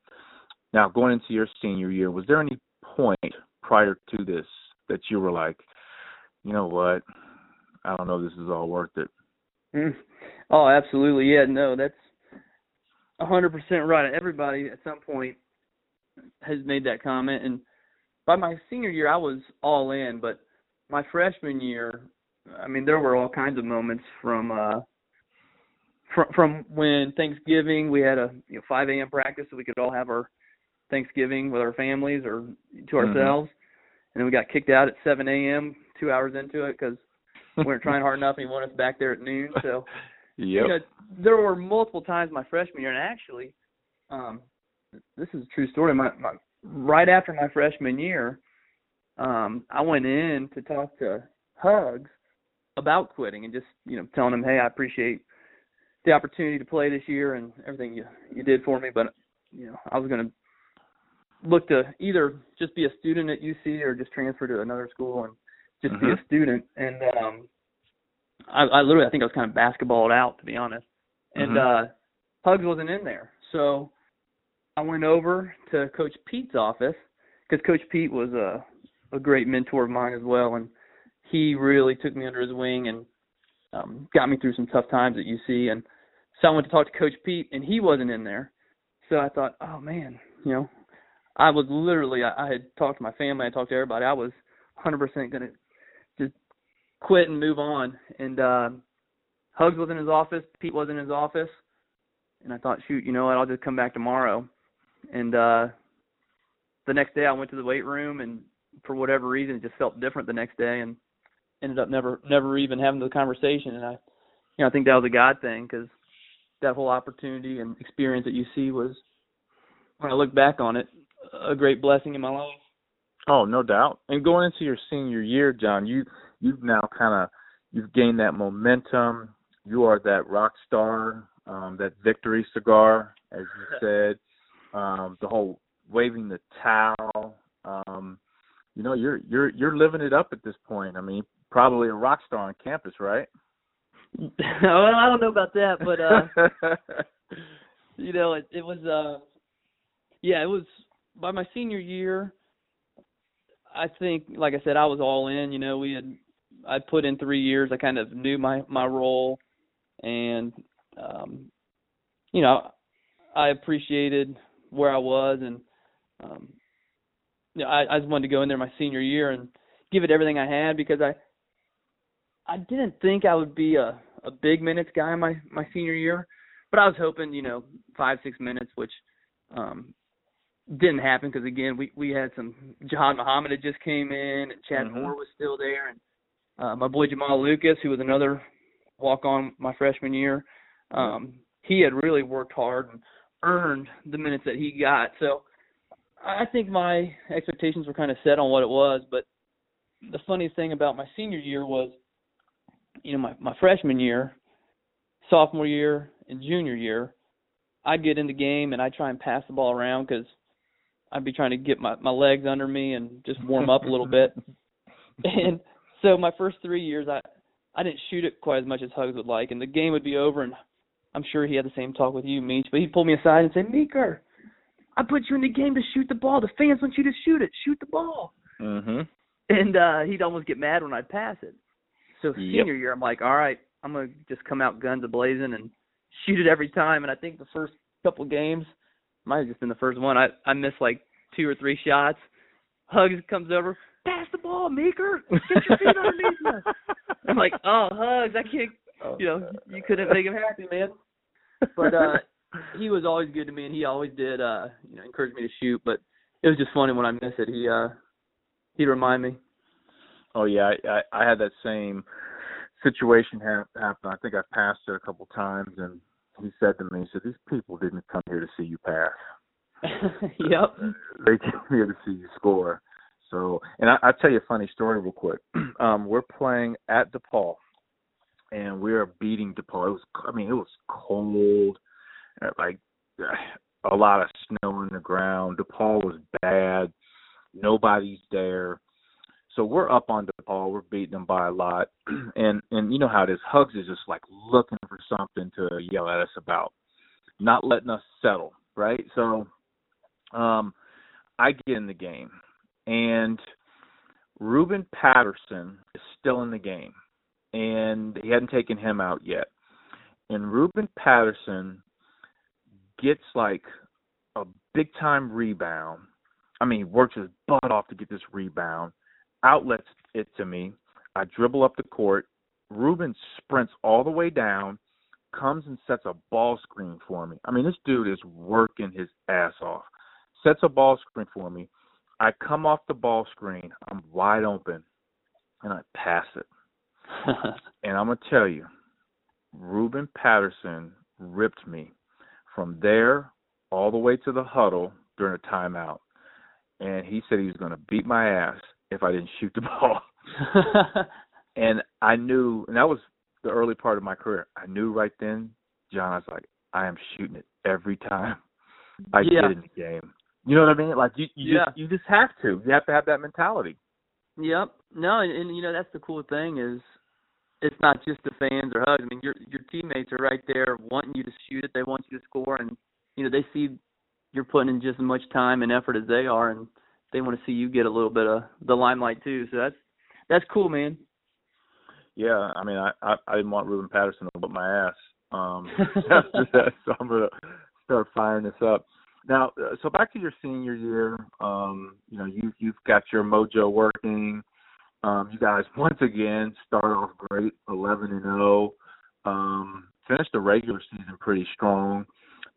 Now, going into your senior year, was there any point prior to this that you were like, "You know what? I don't know if this is all worth it." Mm. Oh, absolutely. Yeah, no, that's a hundred percent right. Everybody at some point has made that comment, and by my senior year, I was all in. But my freshman year, I mean, there were all kinds of moments from uh, from from when Thanksgiving we had a you know 5 a.m. practice, so we could all have our Thanksgiving with our families or to Mhm. ourselves, and then we got kicked out at 7 a.m. two hours into it because we weren't trying hard enough, and he wanted us back there at noon. So <laughs> Yep. you know, there were multiple times my freshman year, and actually, um, this is a true story. My, my right after my freshman year, um, I went in to talk to Hugs about quitting and just you know telling him, hey, I appreciate the opportunity to play this year and everything you you did for me, but you know I was going to look to either just be a student at UC or just transfer to another school and just mm-hmm. be a student. And um, I, I literally, I think I was kind of basketballed out, to be honest. And mm-hmm. uh, Hugs wasn't in there, so I went over to Coach Pete's office because Coach Pete was a a great mentor of mine as well, and he really took me under his wing and um, got me through some tough times at UC. And so I went to talk to Coach Pete, and he wasn't in there. So I thought, oh man, you know, I was literally, I, I had talked to my family, I talked to everybody. I was 100% gonna just quit and move on. And uh, Hugs was in his office, Pete was in his office, and I thought, shoot, you know what? I'll just come back tomorrow. And uh, the next day, I went to the weight room, and for whatever reason, it just felt different the next day, and ended up never, never even having the conversation. And I, you know, I think that was a God thing because that whole opportunity and experience that you see was, when I look back on it, a great blessing in my life. Oh, no doubt. And going into your senior year, John, you you've now kind of you've gained that momentum. You are that rock star, um, that victory cigar, as you <laughs> said. Um, the whole waving the towel. Um, you know, you're you're you're living it up at this point. I mean, probably a rock star on campus, right? <laughs> well, I don't know about that, but uh <laughs> you know, it it was uh yeah, it was by my senior year I think like I said I was all in, you know, we had I put in 3 years. I kind of knew my my role and um you know, I appreciated where I was and um you know, I I just wanted to go in there my senior year and give it everything I had because I I didn't think I would be a a big minutes guy my my senior year, but I was hoping you know five six minutes, which um didn't happen because again we we had some John Muhammad had just came in and Chad mm-hmm. Moore was still there and uh, my boy Jamal Lucas who was another walk on my freshman year, um he had really worked hard and earned the minutes that he got so. I think my expectations were kind of set on what it was, but the funniest thing about my senior year was you know, my, my freshman year, sophomore year, and junior year, I'd get in the game and I'd try and pass the ball around because I'd be trying to get my, my legs under me and just warm up a little <laughs> bit. And so my first three years, I I didn't shoot it quite as much as Hugs would like, and the game would be over, and I'm sure he had the same talk with you, Meach, but he'd pull me aside and say, Meeker, I put you in the game to shoot the ball. The fans want you to shoot it. Shoot the ball. Mm-hmm. And uh he'd almost get mad when I'd pass it. So Yep. senior year, I'm like, all right, I'm gonna just come out guns a blazing and shoot it every time. And I think the first couple games might have just been the first one. I I missed like two or three shots. Hugs comes over, pass the ball, Meeker, get your feet underneath you. <laughs> I'm like, oh, Hugs, I can't, Oh, you know, you couldn't make him happy, man. But uh he was always good to me, and he always did, uh, you know, encourage me to shoot. But it was just funny when I miss it. He uh he'd remind me. Oh yeah, I, I I had that same situation ha- happen. I think I passed it a couple times, and he said to me, he said, "These people didn't come here to see you pass. <laughs> yep. They came here to see you score." So, and I, I'll tell you a funny story real quick. <clears throat> um, we're playing at DePaul, and we are beating DePaul. It was, I mean, it was cold, uh, like uh, a lot of snow on the ground. DePaul was bad. Nobody's there. So we're up on DePaul. We're beating them by a lot, <clears throat> and and you know how it is. Hugs is just like looking for something to yell at us about, not letting us settle, right? So, um, I get in the game, and Ruben Patterson is still in the game, and he hadn't taken him out yet, and Ruben Patterson gets like a big time rebound. I mean, he works his butt off to get this rebound outlets it to me. I dribble up the court. Ruben sprints all the way down, comes and sets a ball screen for me. I mean, this dude is working his ass off. Sets a ball screen for me. I come off the ball screen. I'm wide open, and I pass it. <laughs> and I'm gonna tell you, Ruben Patterson ripped me from there all the way to the huddle during a timeout, and he said he was gonna beat my ass if I didn't shoot the <laughs> ball. <laughs> and I knew, and that was the early part of my career. I knew right then, John. I was like, I am shooting it every time I Yeah. get in the game. You know what I mean? Like you, you Yeah. just, you just have to. You have to have that mentality. Yep. No, and, and you know that's the cool thing is it's not just the fans or hugs. I mean, your your teammates are right there wanting you to shoot it. They want you to score, and you know they see you're putting in just as much time and effort as they are, and they want to see you get a little bit of the limelight too. So that's that's cool, man. Yeah, I mean, I I, I didn't want Ruben Patterson to whip my ass. Um, <laughs> <laughs> so I'm gonna start firing this up. Now, uh, so back to your senior year, um, you know, you you've got your mojo working. Um, you guys <laughs> once again start off great, 11 and 0. Um, finished the regular season pretty strong,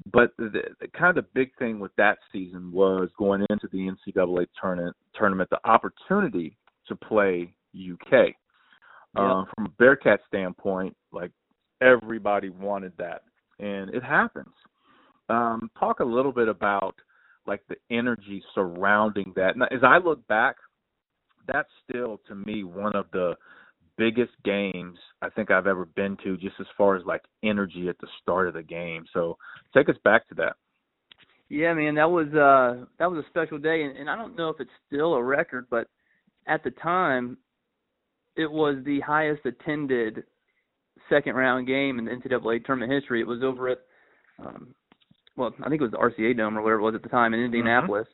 but the, the kind of big thing with that season was going into the NCAA tournament. Tournament, the opportunity to play UK. Yep. Um, from a Bearcat standpoint, like everybody wanted that, and it happens. Um, talk a little bit about like the energy surrounding that. Now, as I look back, that's still to me one of the biggest games I think I've ever been to, just as far as like energy at the start of the game. So take us back to that. Yeah, man, that was uh that was a special day, and, and I don't know if it's still a record, but at the time, it was the highest attended second round game in the NCAA tournament history. It was over at, um, well, I think it was the RCA Dome or whatever it was at the time in mm-hmm. Indianapolis,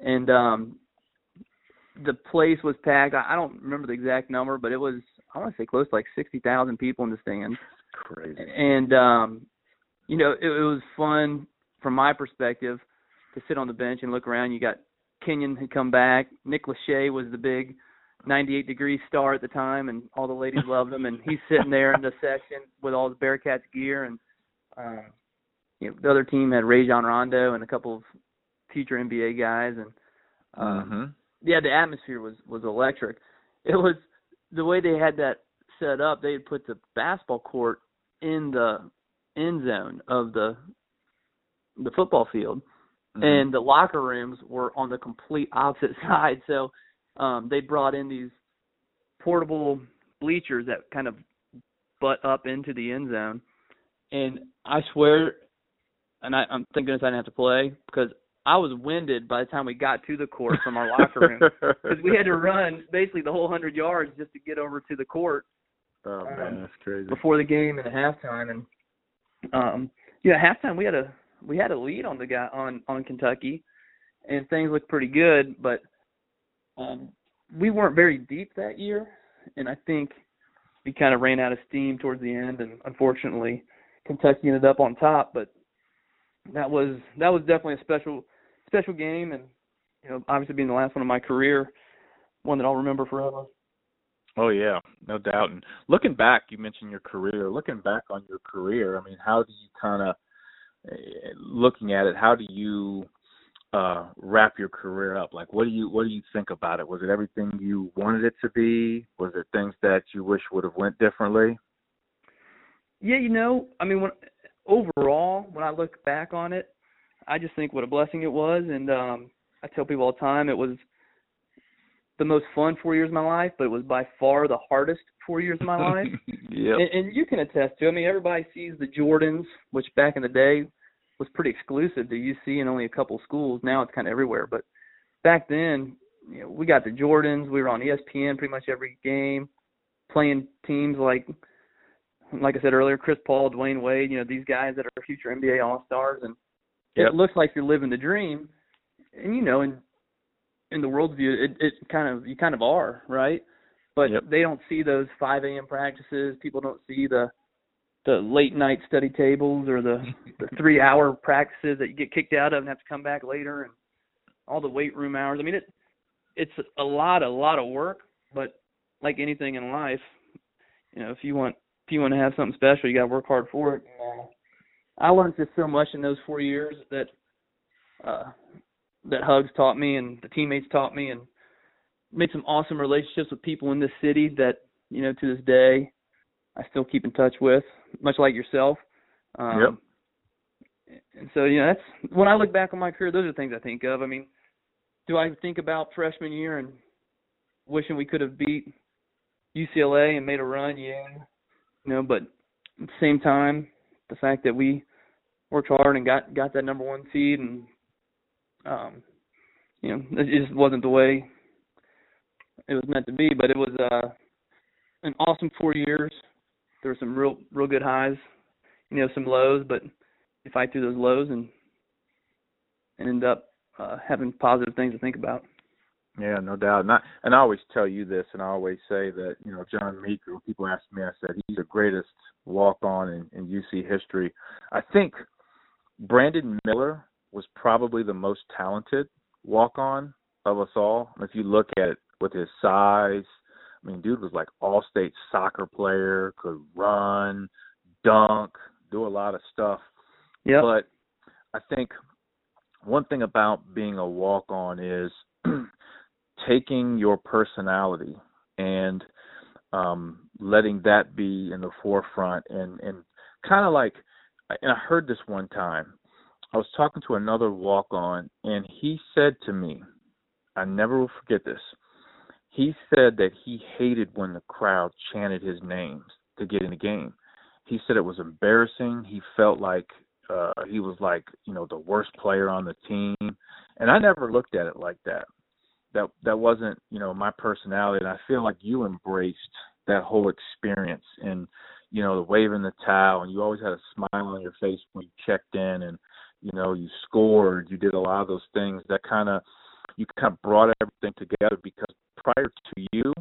mm-hmm. and um, the place was packed. I, I don't remember the exact number, but it was I want to say close to like sixty thousand people in the stands. Crazy. And um, you know, it, it was fun from my perspective to sit on the bench and look around. You got Kenyon had come back. Nick Lachey was the big 98 degree star at the time, and all the ladies loved him. And he's sitting there in the section with all the Bearcats gear, and uh, you know, the other team had Rajon Rondo and a couple of future NBA guys, and um, mm-hmm yeah, the atmosphere was was electric. It was the way they had that set up. They had put the basketball court in the end zone of the the football field, mm-hmm. and the locker rooms were on the complete opposite <laughs> side. So um they brought in these portable bleachers that kind of butt up into the end zone. And I swear, and I, I'm thinking I didn't have to play because I was winded by the time we got to the court from our locker room <laughs> because we had to run basically the whole hundred yards just to get over to the court. Oh man, um, that's crazy. Before the game and the halftime, and um, yeah, halftime we had a we had a lead on the guy on on Kentucky, and things looked pretty good, but um, we weren't very deep that year, and I think we kind of ran out of steam towards the end, and unfortunately, Kentucky ended up on top. But that was that was definitely a special special game, and you know, obviously being the last one of my career, one that I'll remember forever. Oh yeah, no doubt. And looking back, you mentioned your career. Looking back on your career, I mean, how do you kind of eh, looking at it? How do you uh wrap your career up? Like, what do you what do you think about it? Was it everything you wanted it to be? Was there things that you wish would have went differently? Yeah, you know, I mean, when overall, when I look back on it, I just think what a blessing it was, and um, I tell people all the time it was the most fun four years of my life, but it was by far the hardest four years of my <laughs> life. yeah. And, and you can attest to. It. I mean, everybody sees the Jordans, which back in the day was pretty exclusive to UC and only a couple schools. Now it's kind of everywhere, but back then, you know, we got the Jordans. We were on ESPN pretty much every game, playing teams like, like I said earlier, Chris Paul, Dwyane Wade. You know, these guys that are future NBA All Stars, and yep. it looks like you're living the dream. And you know, in in the world's view, it it kind of you kind of are, right? But yep. they don't see those 5 a.m. practices. People don't see the the late night study tables or the <laughs> the three hour practices that you get kicked out of and have to come back later and all the weight room hours. I mean, it it's a lot, a lot of work. But like anything in life, you know, if you want if you want to have something special, you got to work hard for it. I learned just so much in those four years that uh, that Hugs taught me and the teammates taught me, and made some awesome relationships with people in this city that you know to this day I still keep in touch with, much like yourself. Um, yep. And so you know that's when I look back on my career, those are things I think of. I mean, do I think about freshman year and wishing we could have beat UCLA and made a run? Yeah, you know, but at the same time, the fact that we worked hard and got got that number one seed, and um, you know, it just wasn't the way it was meant to be. But it was uh, an awesome four years. There were some real real good highs, you know, some lows, but you fight through those lows and and end up uh, having positive things to think about. Yeah, no doubt. And I, and I always tell you this, and I always say that you know John Meeker. When people ask me, I said he's the greatest walk-on in, in UC history. I think Brandon Miller was probably the most talented walk-on of us all. If you look at it with his size, I mean, dude was like all-state soccer player, could run, dunk, do a lot of stuff. Yeah. But I think one thing about being a walk-on is <clears throat> taking your personality and um letting that be in the forefront and and kind of like and I heard this one time. I was talking to another walk on and he said to me, I never will forget this. He said that he hated when the crowd chanted his names to get in the game. He said it was embarrassing. He felt like uh he was like, you know, the worst player on the team. And I never looked at it like that that that wasn't you know my personality. And i feel like you embraced that whole experience and you know the waving the towel. And you always had a smile on your face when you checked in and you know you scored. You did a lot of those things that kind of you kind of brought everything together because prior to you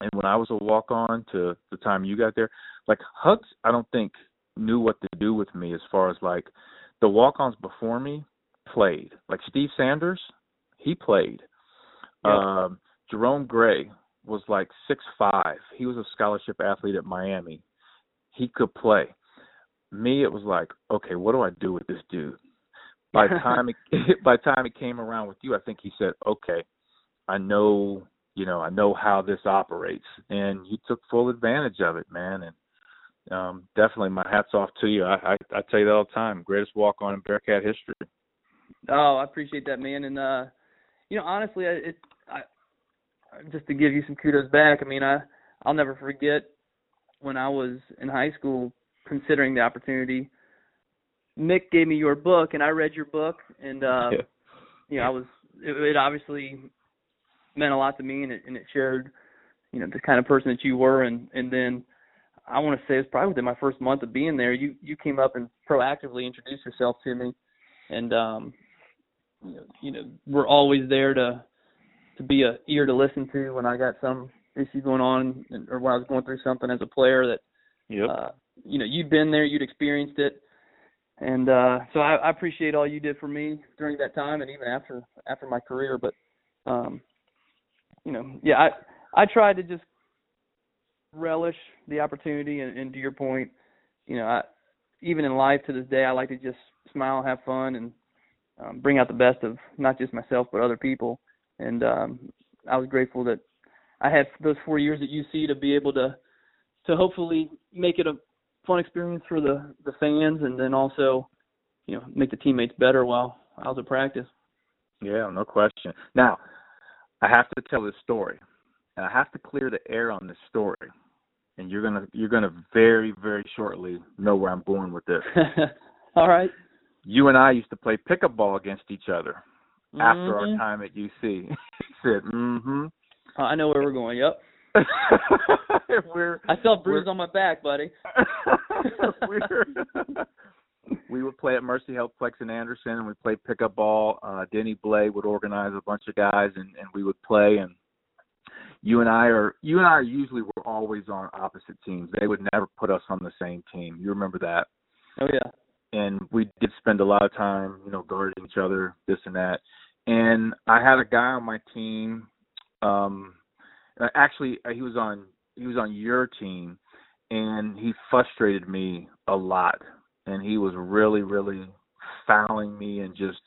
and when i was a walk on to the time you got there like hugs i don't think knew what to do with me as far as like the walk ons before me played. Like steve sanders he played yeah. um, Jerome Gray was like six five. He was a scholarship athlete at Miami. He could play. Me, it was like, okay, what do I do with this dude? By the time it <laughs> by time it came around with you, I think he said, okay, I know, you know, I know how this operates, and you took full advantage of it, man. And um, definitely, my hats off to you. I, I I tell you that all the time. Greatest walk on in Bearcat history. Oh, I appreciate that, man. And uh, you know, honestly, it I just to give you some kudos back. I mean, I I'll never forget when I was in high school considering the opportunity. Mick gave me your book, and I read your book, and uh, <laughs> Yeah. you know, I was it, it obviously meant a lot to me, and it and it shared, you know, the kind of person that you were, and and then I want to say it's probably within my first month of being there, you you came up and proactively introduced yourself to me, and um, you know, you know, we're always there to to be a ear to listen to when I got some issue going on or when I was going through something as a player that Yep. uh you know you'd been there you'd experienced it. And uh so I, I appreciate all you did for me during that time and even after after my career. But um you know yeah I I tried to just relish the opportunity and, and to your point you know I even in life to this day I like to just smile have fun and um, bring out the best of not just myself but other people and um I was grateful that I had those four years at UC to be able to to hopefully make it a fun experience for the the fans and then also you know make the teammates better while I was at practice. Yeah, no question. Now, I have to tell this story, and I have to clear the air on this story. And you're gonna you're gonna very very shortly know where I'm going with this. <laughs> All right. You and I used to play pickup ball against each other after our Mhm. time at UC. <laughs> he said, "Mm-hmm." Uh, I know where we're going. Yep. <laughs> we're I felt bruised on my back, buddy. <laughs> we would play at Mercy Health Plex in Anderson, and we played pickup ball. Uh, Denny Blay would organize a bunch of guys, and, and we would play. And you and I are you and I are usually we're always on opposite teams. They would never put us on the same team. You remember that? Oh yeah. and we did spend a lot of time, you know, guarding each other, this and that. And I had a guy on my team. Um, actually, uh, he was on he was on your team, and he frustrated me a lot. And he was really, really fouling me, and just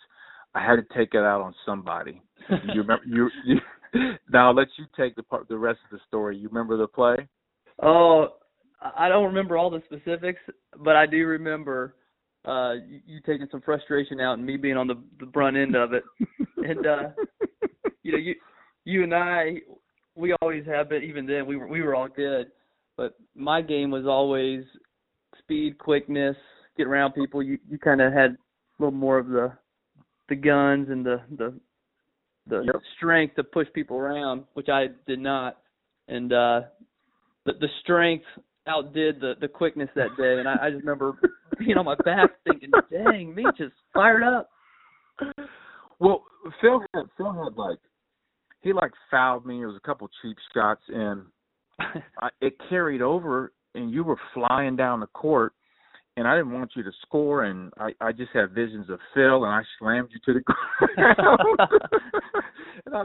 I had to take it out on somebody. You remember? You, you <laughs> now I'll let you take the part, the rest of the story. You remember the play? Oh, I don't remember all the specifics, but I do remember uh you, you taking some frustration out and me being on the the brunt end of it. and uh <laughs> you know, you you and I we always have been even then we were we were all good. But my game was always speed, quickness, get around people. You you kinda had a little more of the the guns and the the the Yep. strength to push people around, which I did not, and uh the the strength outdid the the quickness that day. And I, I just remember <laughs> <laughs> being on my back thinking, "Dang, me just fired up." Well, Phil had Phil had like he like fouled me. It was a couple cheap shots, and <laughs> I, it carried over, and you were flying down the court, and I didn't want you to score, and I I just had visions of Phil, and I slammed you to the <laughs> ground.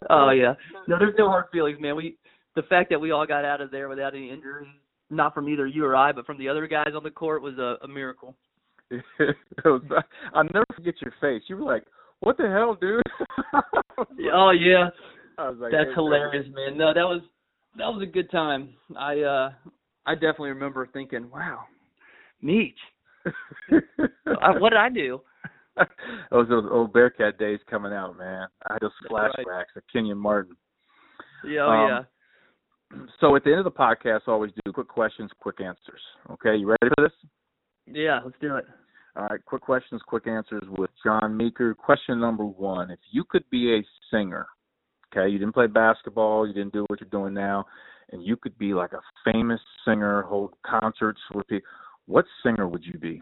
Oh yeah, no, there's no hard feelings, man. We the fact that we all got out of there without any injuries, not from either you or I, but from the other guys on the court, was a, a miracle. <laughs> was, I'll never forget your face. You were like, "What the hell, dude?" <laughs> Oh yeah, I was like, that's "Hey, hilarious, man. No, that was that was a good time. I uh I definitely remember thinking, wow, Meech, <laughs> what did I do? those those old Bearcat days coming out, man. I had those That's right. flashbacks of Kenyon Martin. Yeah, oh Um, yeah. So at the end of the podcast, I always do quick questions, quick answers. Okay, you ready for this? Yeah, let's do it. All right, quick questions, quick answers with John Meeker. Question number one: If you could be a singer, okay, you didn't play basketball, you didn't do what you're doing now, and you could be like a famous singer, hold concerts with people, what singer would you be?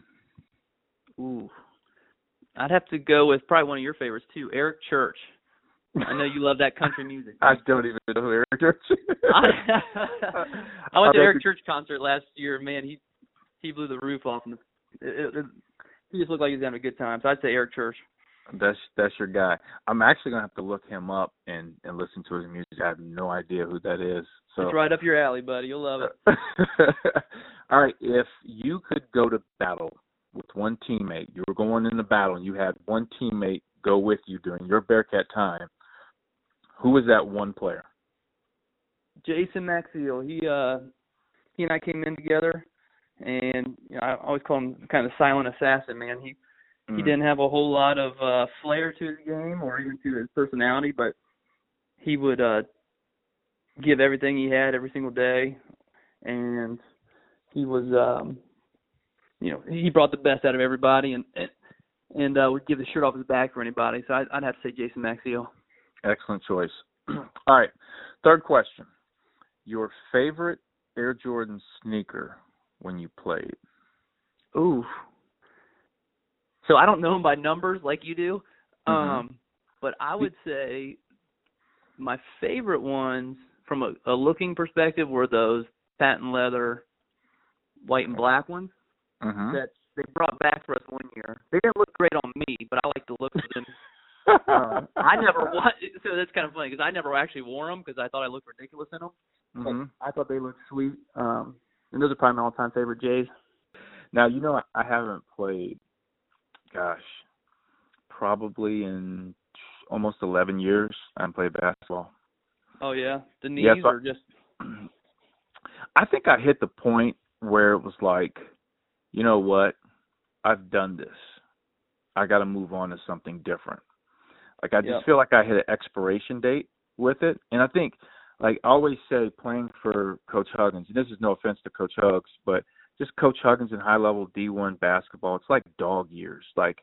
Ooh. I'd have to go with probably one of your favorites too, Eric Church. I know you love that country music. <laughs> I don't even know who Eric Church is. <laughs> I, <laughs> I went to bet Eric Church concert last year. Man, he he blew the roof off, and it, it, he just looked like he was having a good time. So I'd say Eric Church. That's that's your guy. I'm actually gonna have to look him up and and listen to his music. I have no idea who that is. So It's right up your alley, buddy. You'll love it. All right, if you could go to battle with one teammate, you were going in the battle and you had one teammate go with you during your Bearcat time, who was that one player? Jason Maxiell. He uh he and I came in together, and you know, I always call him kind of silent assassin. Man, he he Mm. didn't have a whole lot of uh flair to his game or even to his personality, but he would uh give everything he had every single day and he was um you know, he brought the best out of everybody and and, and uh would give the shirt off his back for anybody. So I'd, I'd have to say Jason Maxiell. Excellent choice. <clears throat> All right, third question: Your favorite Air Jordan sneaker when you played? Ooh. So I don't know them by numbers like you do. Mhm. Um but I would say my favorite ones from a, a looking perspective were those patent leather white and black ones Mm-hmm. that they brought back for us one year. They didn't look great on me, but I like the look of them. <laughs> Um, <laughs> I never <laughs> so that's kind of funny because I never actually wore them because I thought I looked ridiculous in them. hmm I thought they looked sweet. Um and those are probably my all-time favorite Jays. Now you know I, I haven't played, gosh, probably in almost eleven years. I haven't played basketball. Oh yeah, the knees Yes, I- are just <clears throat> I think I hit the point where it was like, you know what, I've done this. I got to move on to something different. Like I just Yep. feel like I hit an expiration date with it, and I think, like I always say, playing for Coach Huggins. And this is no offense to Coach Hugs, but just Coach Huggins in high level D1 basketball, it's like dog years. Like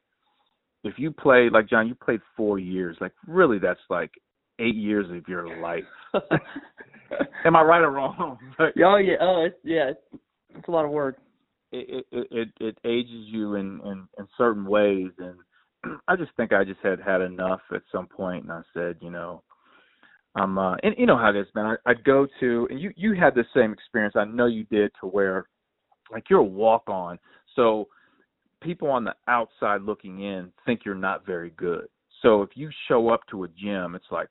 if you play, like John, you played four years. Like really, that's like eight years of your life. <laughs> Am I right or wrong? <laughs> Like, Oh yeah, oh it's yeah, it's, it's a lot of work. it it it, it ages you in, in in certain ways and I just think I just had had enough at some point and I said, you know, I'm uh and you know how it is, man. I I'd go to and you you had the same experience. I know you did to where like you're a walk on. So people on the outside looking in think you're not very good. So if you show up to a gym, it's like,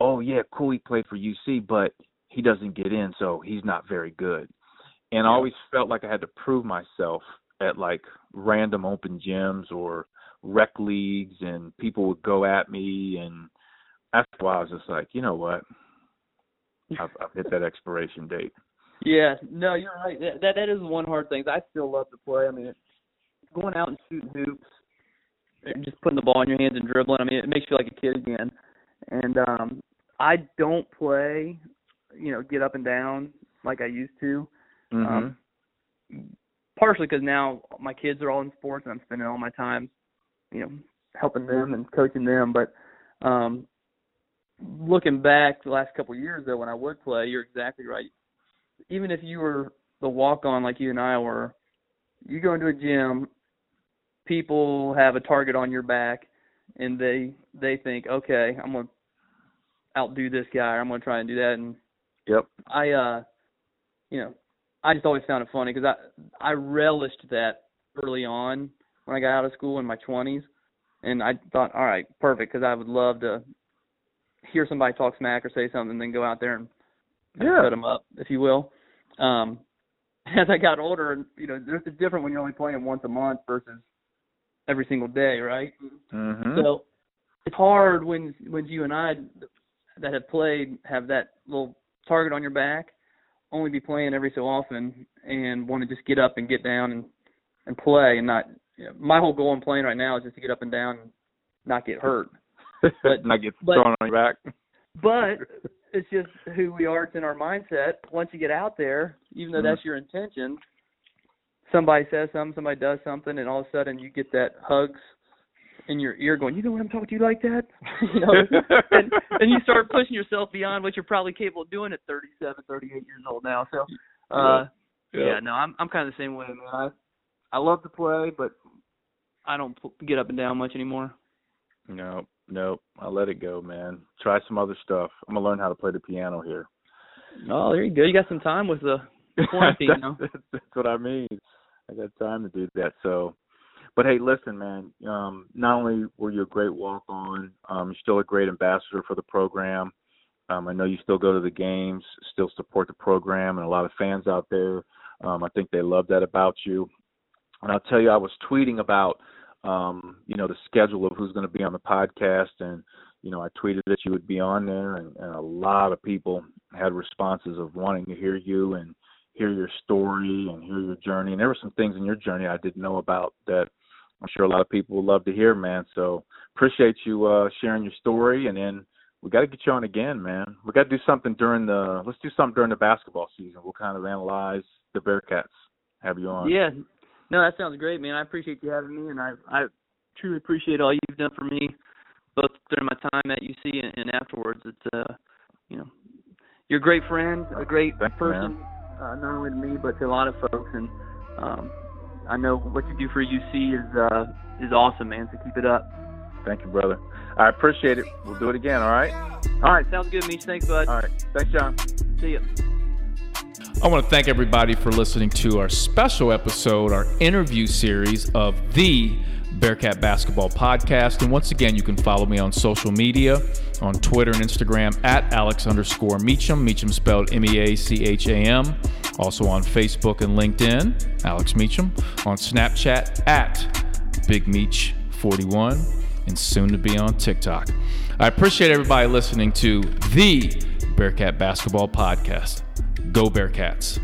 oh yeah, cool, he played for UC, but he doesn't get in, so he's not very good. And I always felt like I had to prove myself at like random open gyms or rec leagues, and people would go at me. And after a while, I was just like, you know what? <laughs> I've, I've hit that expiration date. Yeah, no, you're right. That, that that is one hard thing. I still love to play. I mean, going out and shooting hoops, and just putting the ball in your hands and dribbling. I mean, it makes you feel like a kid again. And um I don't play, you know, get up and down like I used to. Mm-hmm. Um, partially because now my kids are all in sports and I'm spending all my time, you know, helping them and coaching them. But um, looking back the last couple of years though, when I would play, you're exactly right. Even if you were the walk on like you and I were, you go into a gym, people have a target on your back, and they they think, okay, I'm gonna outdo this guy, or I'm gonna try and do that. And yep, I uh, you know, I just always found it funny because I I relished that early on when I got out of school in my 20s, and I thought, all right, perfect, because I would love to hear somebody talk smack or say something, and then go out there and yeah. set them up, if you will. Um, <laughs> as I got older, you know, it's different when you're only playing once a month versus every single day, right? Mm-hmm. So it's hard when when you and I that have played have that little target on your back, only be playing every so often, and want to just get up and get down and and play, and not. You know, my whole goal in playing right now is just to get up and down and not get hurt. <laughs> But not get but, thrown on your back. But it's just who we are. It's in our mindset. Once you get out there, even though mm-hmm. that's your intention, somebody says something, somebody does something, and all of a sudden you get that hugs in your ear going, you know what I'm talking to you like that? <laughs> you know, and, and you start pushing yourself beyond what you're probably capable of doing at 37, 38 years old now. So, uh, yeah, yeah no, I'm I'm kind of the same way, man. I I love to play, but I don't get up and down much anymore. No, no, I let it go, man. Try some other stuff. I'm gonna learn how to play the piano here. Oh, there you go. You got some time with the <laughs> quarantine, that's, that's what I mean. I got time to do that. So, but hey, listen, man. Um, not only were you a great walk on, um, you're still a great ambassador for the program. Um, I know you still go to the games, still support the program, and a lot of fans out there. Um, I think they love that about you. And I'll tell you, I was tweeting about, um, you know, the schedule of who's going to be on the podcast, and you know, I tweeted that you would be on there, and, and a lot of people had responses of wanting to hear you and hear your story and hear your journey. And there were some things in your journey I didn't know about that I'm sure a lot of people would love to hear, man. So appreciate you uh sharing your story and then we got to get you on again, man. We got to do something during the let's do something during the basketball season. We'll kind of analyze the Bearcats. Have you on? Yeah. No, that sounds great, man. I appreciate you having me and I I truly appreciate all you've done for me both during my time at UC and, and afterwards. It's uh, you know, you're a great friend, a great Thanks, person. Uh, not only to me but to a lot of folks. And um, I know what you do for UC is uh, is awesome, man. So keep it up. Thank you, brother. I appreciate it. We'll do it again. All right. All right. Sounds good, Meech. Thanks, bud. All right. Thanks, John. See you. I want to thank everybody for listening to our special episode, our interview series of the Bearcat Basketball Podcast. And once again, you can follow me on social media on Twitter and Instagram at Alex underscore Meacham. Meacham spelled M E A C H A M. Also on Facebook and LinkedIn, Alex Meacham. On Snapchat at Big Meach 41 and soon to be on TikTok. I appreciate everybody listening to the Bearcat Basketball Podcast. Go Bearcats.